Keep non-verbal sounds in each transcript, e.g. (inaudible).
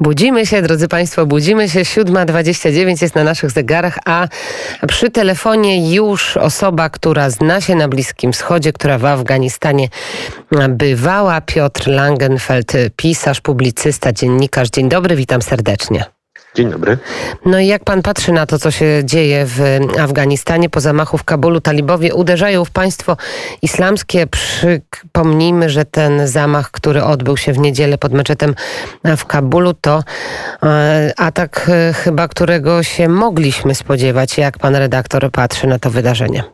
Budzimy się, drodzy Państwo, budzimy się. 7.29 jest na naszych zegarach, a przy telefonie już osoba, która zna się na Bliskim Wschodzie, która w Afganistanie bywała, Piotr Langenfeld, pisarz, publicysta, dziennikarz. Dzień dobry, witam serdecznie. Dzień dobry. No i jak pan patrzy na to, co się dzieje w Afganistanie po zamachu w Kabulu? Talibowie uderzają w państwo islamskie. Przypomnijmy, że ten zamach, który odbył się w niedzielę pod meczetem w Kabulu, to e, atak e, chyba, którego się mogliśmy spodziewać. Jak pan redaktor patrzy na to wydarzenie?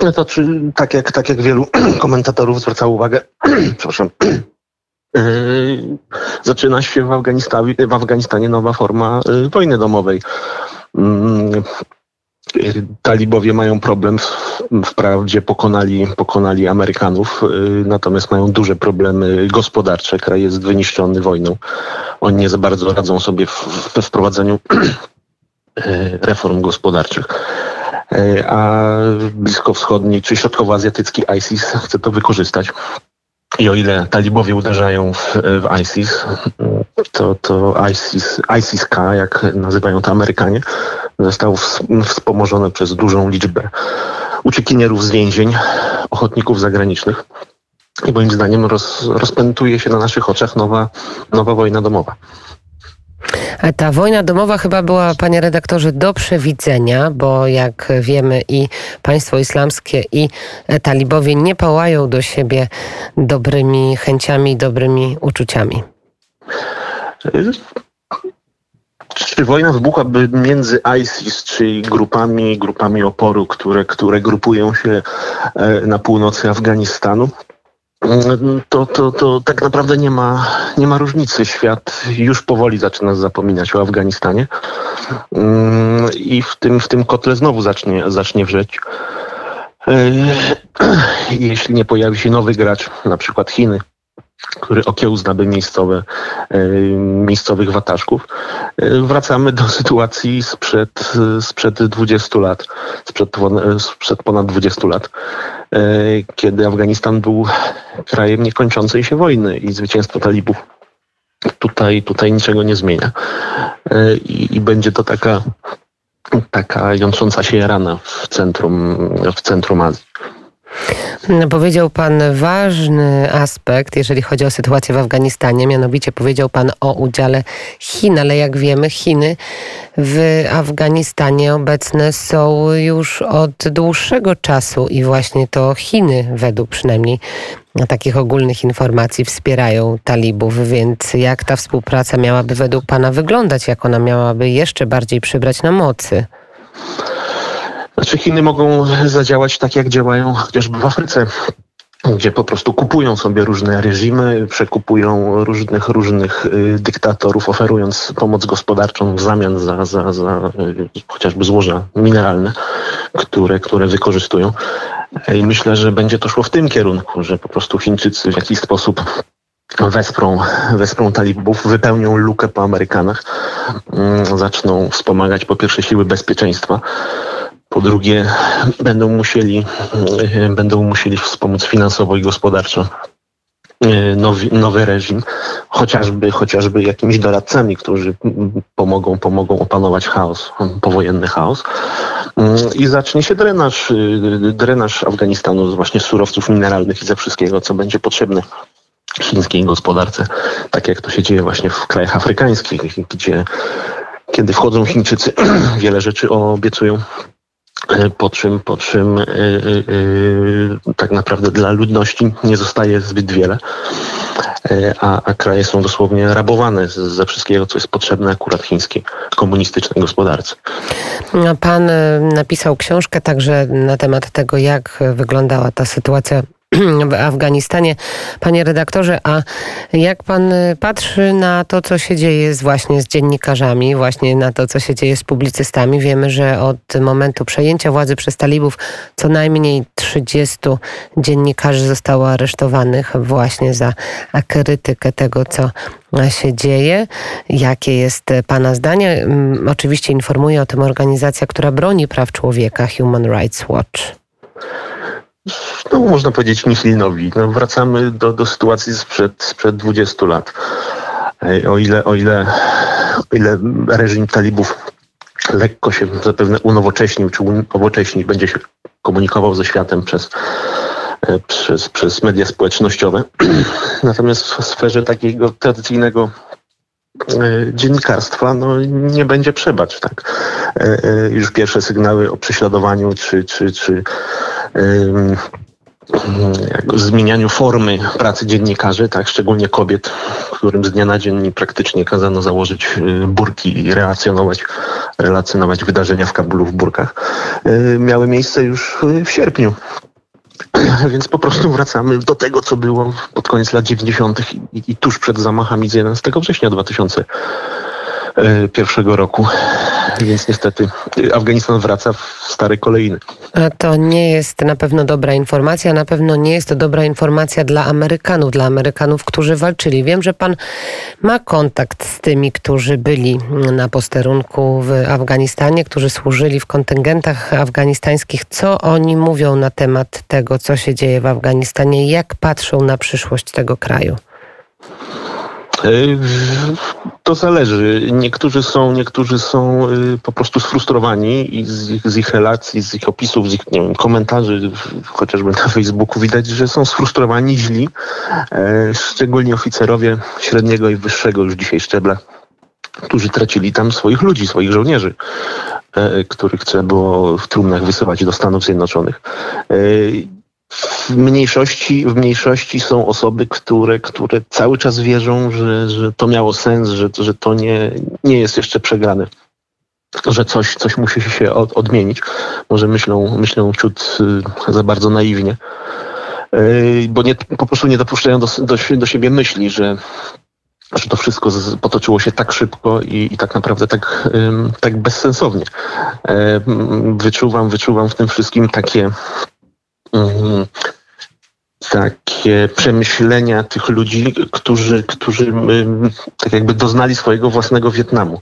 No to czy, tak, jak, tak jak wielu (clears throat) komentatorów zwracało uwagę, (clears throat) przepraszam, (clears throat) zaczyna się w Afganistanie, w Afganistanie nowa forma yy, wojny domowej. Yy, talibowie mają problem, wprawdzie pokonali, pokonali Amerykanów, natomiast mają duże problemy gospodarcze. Kraj jest wyniszczony wojną. Oni nie za bardzo radzą sobie we wprowadzeniu (clears throat) reform gospodarczych. A bliskowschodni czy środkowoazjatycki ISIS chce to wykorzystać i o ile talibowie uderzają w, w ISIS, to, to ISIS, ISIS-K, jak nazywają to Amerykanie, został wspomożony przez dużą liczbę uciekinierów z więzień, ochotników zagranicznych. I moim zdaniem roz, rozpętuje się na naszych oczach nowa, nowa wojna domowa. Ta wojna domowa chyba była, panie redaktorze, do przewidzenia, bo jak wiemy i państwo islamskie i talibowie nie pałają do siebie dobrymi chęciami, dobrymi uczuciami. Czy wojna wybuchłaby między ISIS, czyli grupami, grupami oporu, które, które grupują się e, na północy Afganistanu? To, to, to tak naprawdę nie ma, nie ma różnicy. Świat już powoli zaczyna zapominać o Afganistanie mm, i w tym, w tym kotle znowu zacznie, zacznie wrzeć. E, (clears throat) jeśli nie pojawi się nowy gracz, na przykład Chiny, który okiełznaby miejscowe, e, miejscowych wataszków. E, wracamy do sytuacji sprzed, sprzed 20 lat, sprzed, sprzed ponad 20 lat, kiedy Afganistan był krajem niekończącej się wojny i zwycięstwo talibów tutaj, tutaj niczego nie zmienia. I, i będzie to taka, taka jątrząca się rana w centrum, w centrum Azji. Powiedział Pan ważny aspekt, jeżeli chodzi o sytuację w Afganistanie, mianowicie powiedział Pan o udziale Chin, ale jak wiemy, Chiny w Afganistanie obecne są już od dłuższego czasu i właśnie to Chiny, według przynajmniej takich ogólnych informacji, wspierają talibów, więc jak ta współpraca miałaby według Pana wyglądać, jak ona miałaby jeszcze bardziej przybrać na mocy? Znaczy Chiny mogą zadziałać tak, jak działają chociażby w Afryce gdzie po prostu kupują sobie różne reżimy, przekupują różnych, różnych y, dyktatorów, oferując pomoc gospodarczą w zamian za, za, za y, chociażby złoża mineralne, które, które wykorzystują. I myślę, że będzie to szło w tym kierunku, że po prostu Chińczycy w jakiś sposób wesprą, wesprą talibów, wypełnią lukę po Amerykanach, mm, zaczną wspomagać po pierwsze siły bezpieczeństwa, po drugie, będą musieli, e, będą musieli wspomóc finansowo i gospodarczo e, nowy, nowy reżim, chociażby, chociażby jakimiś doradcami, którzy pomogą, pomogą opanować chaos, powojenny chaos. I zacznie się drenaż, e, drenaż Afganistanu właśnie z surowców mineralnych i ze wszystkiego, co będzie potrzebne chińskiej gospodarce, tak jak to się dzieje właśnie w krajach afrykańskich, gdzie kiedy wchodzą Chińczycy, (clears throat) wiele rzeczy obiecują po czym, po czym yy, yy, tak naprawdę dla ludności nie zostaje zbyt wiele, a, a, kraje są dosłownie rabowane ze wszystkiego, co jest potrzebne akurat chińskiej komunistycznej gospodarce. Pan napisał książkę także na temat tego, jak wyglądała ta sytuacja (clears throat) w Afganistanie. Panie redaktorze, a jak pan patrzy na to, co się dzieje z, właśnie z dziennikarzami, właśnie na to, co się dzieje z publicystami? Wiemy, że od momentu przejęcia władzy przez talibów co najmniej 30 dziennikarzy zostało aresztowanych właśnie za krytykę tego, co się dzieje. Jakie jest Pana zdanie? Mm, oczywiście informuje o tym organizacja, która broni praw człowieka, Human Rights Watch no, można powiedzieć, Michelinowi. No, wracamy do, do sytuacji sprzed, sprzed 20 lat. O ile, o ile, o ile reżim talibów lekko się zapewne unowocześnił, czy unowocześni będzie się komunikował ze światem przez, przez, przez media społecznościowe. (clears throat) Natomiast w sferze takiego tradycyjnego dziennikarstwa no, nie będzie przebacz. Tak? Już pierwsze sygnały o prześladowaniu czy, czy, czy zmienianiu formy pracy dziennikarzy, tak, szczególnie kobiet, którym z dnia na dzień praktycznie kazano założyć burki i relacjonować, relacjonować wydarzenia w Kabulu w burkach, miały miejsce już w sierpniu. (clears throat) Więc po prostu wracamy do tego, co było pod koniec lat 90. i, i tuż przed zamachami z 11 września 2000 E, roku. Więc niestety Afganistan wraca w stare kolejny. A to nie jest na pewno dobra informacja. Na pewno nie jest to dobra informacja dla Amerykanów, dla Amerykanów, którzy walczyli. Wiem, że pan ma kontakt z tymi, którzy byli na posterunku w Afganistanie, którzy służyli w kontyngentach afganistańskich. Co oni mówią na temat tego, co się dzieje w Afganistanie? Jak patrzą na przyszłość tego kraju? E, to zależy. Niektórzy są, niektórzy są e, po prostu sfrustrowani i z ich, z ich relacji, z ich opisów, z ich wiem, komentarzy, chociażby na Facebooku widać, że są sfrustrowani, źli. E, szczególnie oficerowie średniego i wyższego już dzisiaj szczebla, którzy tracili tam swoich ludzi, swoich żołnierzy których trzeba było w trumnach wysyłać do Stanów Zjednoczonych. W mniejszości, w mniejszości są osoby, które, które cały czas wierzą, że, że to miało sens, że, że to nie, nie jest jeszcze przegrane że coś, coś musi się od, odmienić. Może myślą, myślą ciut y, za bardzo naiwnie, y, bo nie, po prostu nie dopuszczają do, do, do siebie myśli, że, że to wszystko potoczyło się tak szybko i, i tak naprawdę tak, tak bezsensownie. E, wyczuwam, wyczuwam w tym wszystkim takie Mhm. takie przemyślenia tych ludzi, którzy, którzy tak jakby doznali swojego własnego Wietnamu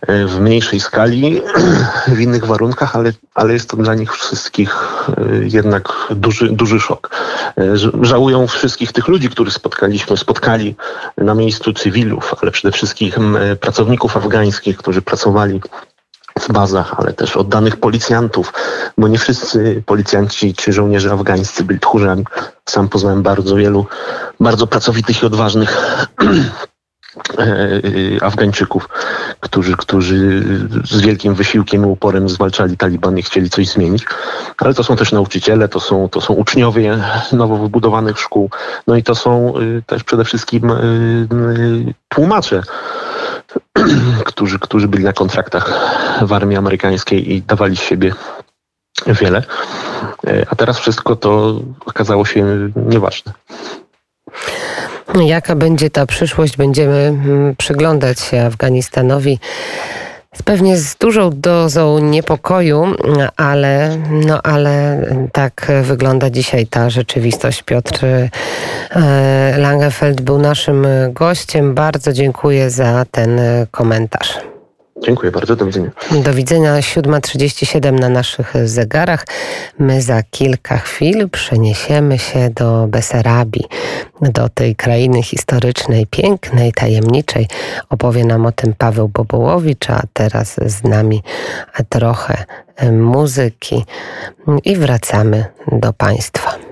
e, w mniejszej skali, (clears throat) w innych warunkach, ale, ale jest to dla nich wszystkich e, jednak duży, duży szok. E, żałują wszystkich tych ludzi, których spotkaliśmy, spotkali na miejscu cywilów, ale przede wszystkim pracowników afgańskich, którzy pracowali w bazach, ale też oddanych policjantów, bo nie wszyscy policjanci czy żołnierze afgańscy byli tchórzami. Sam poznałem bardzo wielu bardzo pracowitych i odważnych (clears throat) e, Afgańczyków, którzy, którzy z wielkim wysiłkiem i uporem zwalczali Taliban i chcieli coś zmienić. Ale to są też nauczyciele, to są, to są uczniowie nowo wybudowanych szkół, no i to są y, też przede wszystkim y, y, tłumacze (clears throat) którzy, którzy byli na kontraktach w armii amerykańskiej i dawali z siebie wiele. E, a teraz wszystko to okazało się nieważne. Jaka będzie ta przyszłość? Będziemy mm, przyglądać się Afganistanowi. Pewnie z dużą dozą niepokoju, ale, no, ale tak wygląda dzisiaj ta rzeczywistość. Piotr e, Langefeld był naszym gościem. Bardzo dziękuję za ten komentarz. Dziękuję bardzo, do widzenia. Do widzenia 7.37 na naszych zegarach. My za kilka chwil przeniesiemy się do Besarabii, do tej krainy historycznej, pięknej, tajemniczej. Opowie nam o tym Paweł Bobołowicz, a teraz z nami trochę muzyki i wracamy do Państwa.